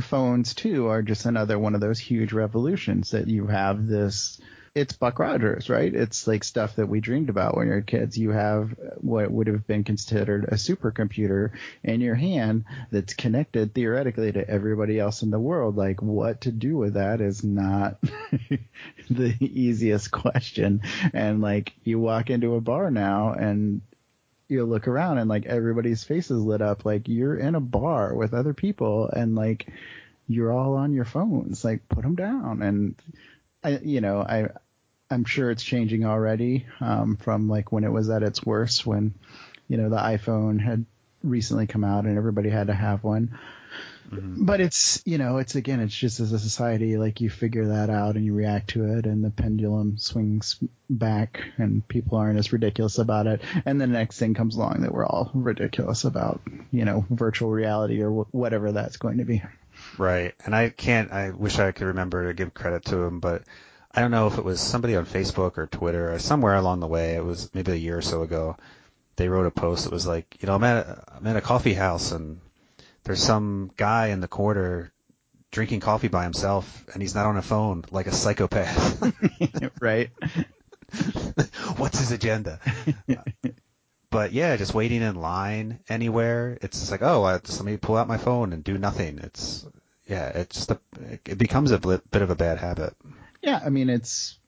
phones too are just another one of those huge revolutions that you have this it's Buck Rogers, right? It's like stuff that we dreamed about when we were kids. You have what would have been considered a supercomputer in your hand that's connected theoretically to everybody else in the world. Like what to do with that is not the easiest question. And like you walk into a bar now and you look around and like everybody's face is lit up. Like you're in a bar with other people and like you're all on your phones. Like put them down. And I, you know, I, I'm sure it's changing already um, from like when it was at its worst when, you know, the iPhone had recently come out and everybody had to have one. Mm-hmm. But it's, you know, it's again, it's just as a society, like you figure that out and you react to it and the pendulum swings back and people aren't as ridiculous about it. And the next thing comes along that we're all ridiculous about, you know, virtual reality or w- whatever that's going to be. Right. And I can't, I wish I could remember to give credit to him, but I don't know if it was somebody on Facebook or Twitter or somewhere along the way. It was maybe a year or so ago. They wrote a post that was like, you know, I'm at a, I'm at a coffee house and there's some guy in the corner drinking coffee by himself and he's not on a phone like a psychopath. right. What's his agenda? but yeah, just waiting in line anywhere. It's just like, oh, I just let me pull out my phone and do nothing. It's yeah, it's a, it becomes a bit of a bad habit. Yeah, I mean it's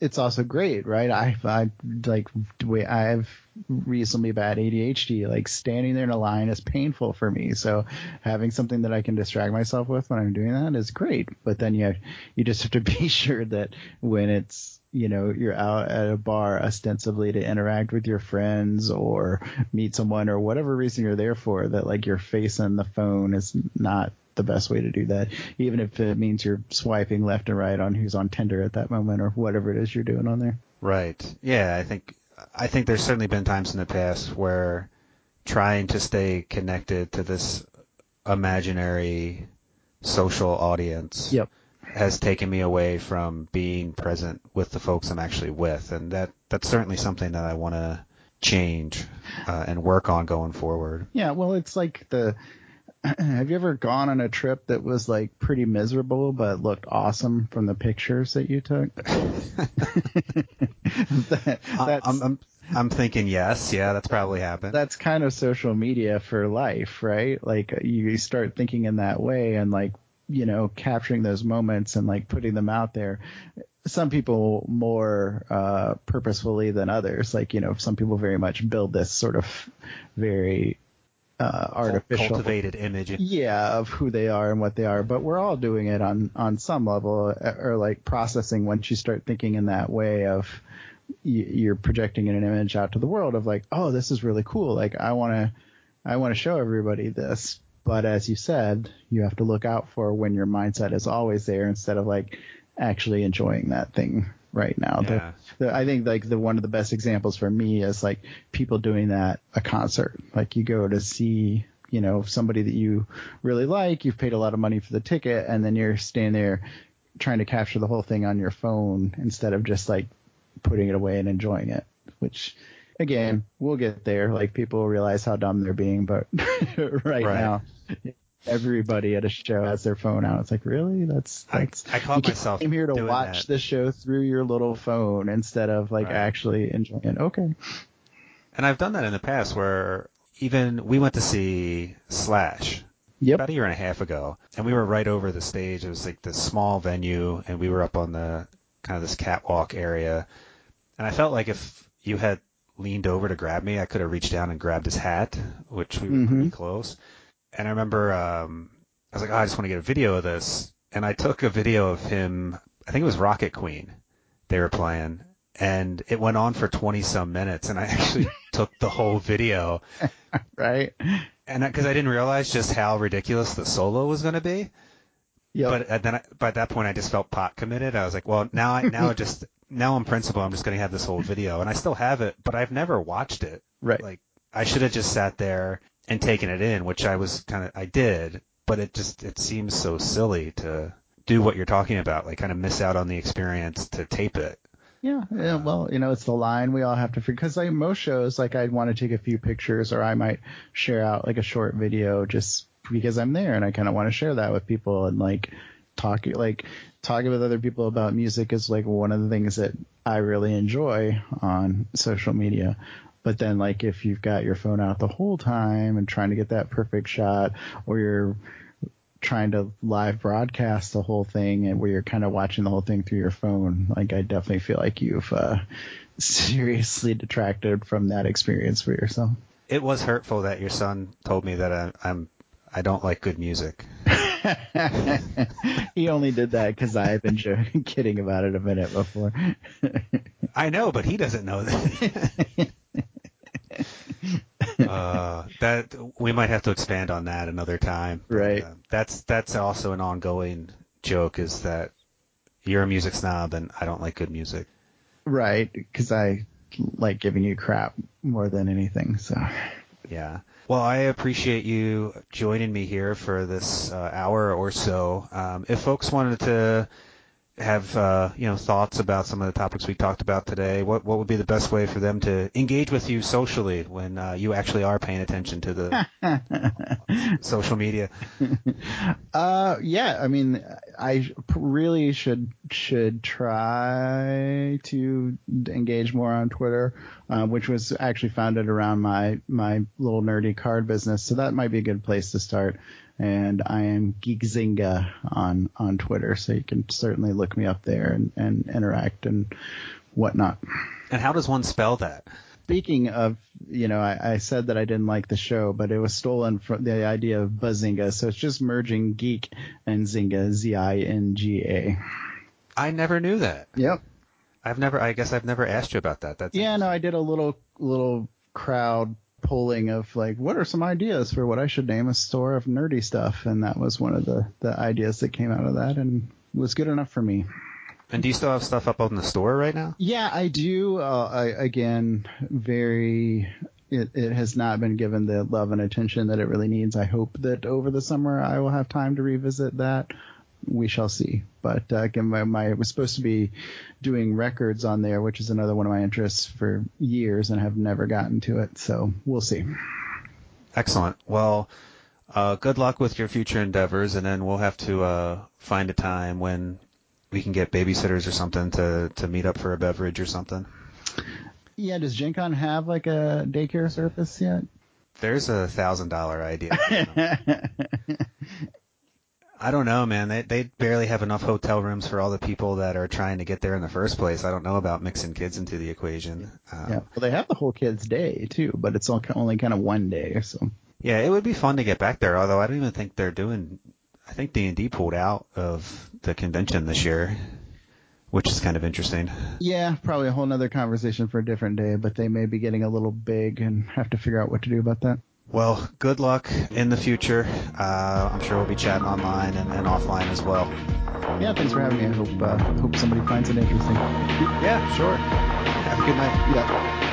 it's also great, right? I I like I have reasonably bad ADHD. Like standing there in a line is painful for me. So having something that I can distract myself with when I'm doing that is great. But then you you just have to be sure that when it's you know you're out at a bar ostensibly to interact with your friends or meet someone or whatever reason you're there for, that like your face on the phone is not the best way to do that, even if it means you're swiping left and right on who's on Tinder at that moment or whatever it is you're doing on there. Right. Yeah, I think I think there's certainly been times in the past where trying to stay connected to this imaginary social audience yep. has taken me away from being present with the folks I'm actually with, and that that's certainly something that I want to change uh, and work on going forward. Yeah, well, it's like the have you ever gone on a trip that was like pretty miserable but looked awesome from the pictures that you took? that, I'm, I'm, I'm thinking yes, yeah, that's probably happened. That's kind of social media for life, right? Like you start thinking in that way and like you know capturing those moments and like putting them out there some people more uh, purposefully than others. Like, you know, some people very much build this sort of very uh, artificial cultivated image. Yeah, of who they are and what they are. But we're all doing it on on some level, uh, or like processing. Once you start thinking in that way of you're projecting an image out to the world of like, oh, this is really cool. Like I want to, I want to show everybody this. But as you said, you have to look out for when your mindset is always there instead of like actually enjoying that thing right now. Yeah. The, the, I think like the one of the best examples for me is like people doing that a concert. Like you go to see, you know, somebody that you really like, you've paid a lot of money for the ticket, and then you're standing there trying to capture the whole thing on your phone instead of just like putting it away and enjoying it. Which again, we'll get there. Like people realize how dumb they're being, but right, right, now everybody at a show has their phone out. It's like, really? That's that's. I, I caught myself. Came here to watch that. the show through your little phone instead of like right. actually enjoying it. Okay. And I've done that in the past where even we went to see Slash. Yep. About a year and a half ago, and we were right over the stage. It was like this small venue, and we were up on the kind of this catwalk area. And I felt like if you had leaned over to grab me, I could have reached down and grabbed his hat, which we were mm-hmm. pretty close and I remember um, I was like, oh, I just want to get a video of this, and I took a video of him. I think it was Rocket Queen. They were playing, and it went on for twenty some minutes, and I actually took the whole video. right. And because I didn't realize just how ridiculous the solo was going to be. Yeah. But then, I, by that point, I just felt pot committed. I was like, well, now I now just now on principle, I'm just going to have this whole video, and I still have it, but I've never watched it. Right. Like I should have just sat there and taken it in, which I was kind of I did, but it just it seems so silly to do what you're talking about, like kind of miss out on the experience to tape it. Yeah, yeah, uh, well, you know, it's the line we all have to figure. Because like most shows, like I'd want to take a few pictures, or I might share out like a short video just because I'm there and I kind of want to share that with people and like talk like talking with other people about music is like one of the things that I really enjoy on social media. But then like if you've got your phone out the whole time and trying to get that perfect shot or you're trying to live broadcast the whole thing and where you're kind of watching the whole thing through your phone, like I definitely feel like you've uh, seriously detracted from that experience for yourself. It was hurtful that your son told me that I, I'm I don't like good music. he only did that because I've been joking, kidding about it a minute before. I know, but he doesn't know that. uh, that we might have to expand on that another time. Right. Uh, that's that's also an ongoing joke is that you're a music snob and I don't like good music. Right, because I like giving you crap more than anything. So. Yeah. Well, I appreciate you joining me here for this uh, hour or so. Um, if folks wanted to have uh, you know thoughts about some of the topics we talked about today, what what would be the best way for them to engage with you socially when uh, you actually are paying attention to the social media? Uh, yeah, I mean, I really should should try to engage more on Twitter, uh, which was actually founded around my my little nerdy card business, so that might be a good place to start and I am Geekzinga on on Twitter, so you can certainly look me up there and, and interact and whatnot. And how does one spell that? Speaking of, you know, I, I, said that I didn't like the show, but it was stolen from the idea of Bazinga, so it's just merging geek and Zinga, Z-I-N-G-A. I never knew that. Yep. I've never. I guess I've never asked you about that. That's yeah. No, I did a little little crowd polling of like what are some ideas for what I should name a store of nerdy stuff, and that was one of the the ideas that came out of that, and was good enough for me. And do you still have stuff up on the store right now? Yeah, I do. Uh, I, again, very. It, it has not been given the love and attention that it really needs. I hope that over the summer I will have time to revisit that we shall see. But uh, again, my, my, I was supposed to be doing records on there, which is another one of my interests for years, and have never gotten to it. So we'll see. Excellent. Well, uh, good luck with your future endeavors, and then we'll have to uh, find a time when we can get babysitters or something to to meet up for a beverage or something. Yeah, does Gen Con have like a daycare service yet? There's a thousand dollar idea. I don't know, man. They they barely have enough hotel rooms for all the people that are trying to get there in the first place. I don't know about mixing kids into the equation. Um, yeah, well, they have the whole kids day too, but it's all, only kind of one day, so. Yeah, it would be fun to get back there. Although I don't even think they're doing. I think D and D pulled out of the convention this year, which is kind of interesting. Yeah, probably a whole other conversation for a different day. But they may be getting a little big and have to figure out what to do about that. Well, good luck in the future. Uh, I'm sure we'll be chatting online and, and, offline as well. Yeah, thanks for having me. I hope uh, hope somebody finds it interesting. Yeah, sure. Have a good night. Yeah.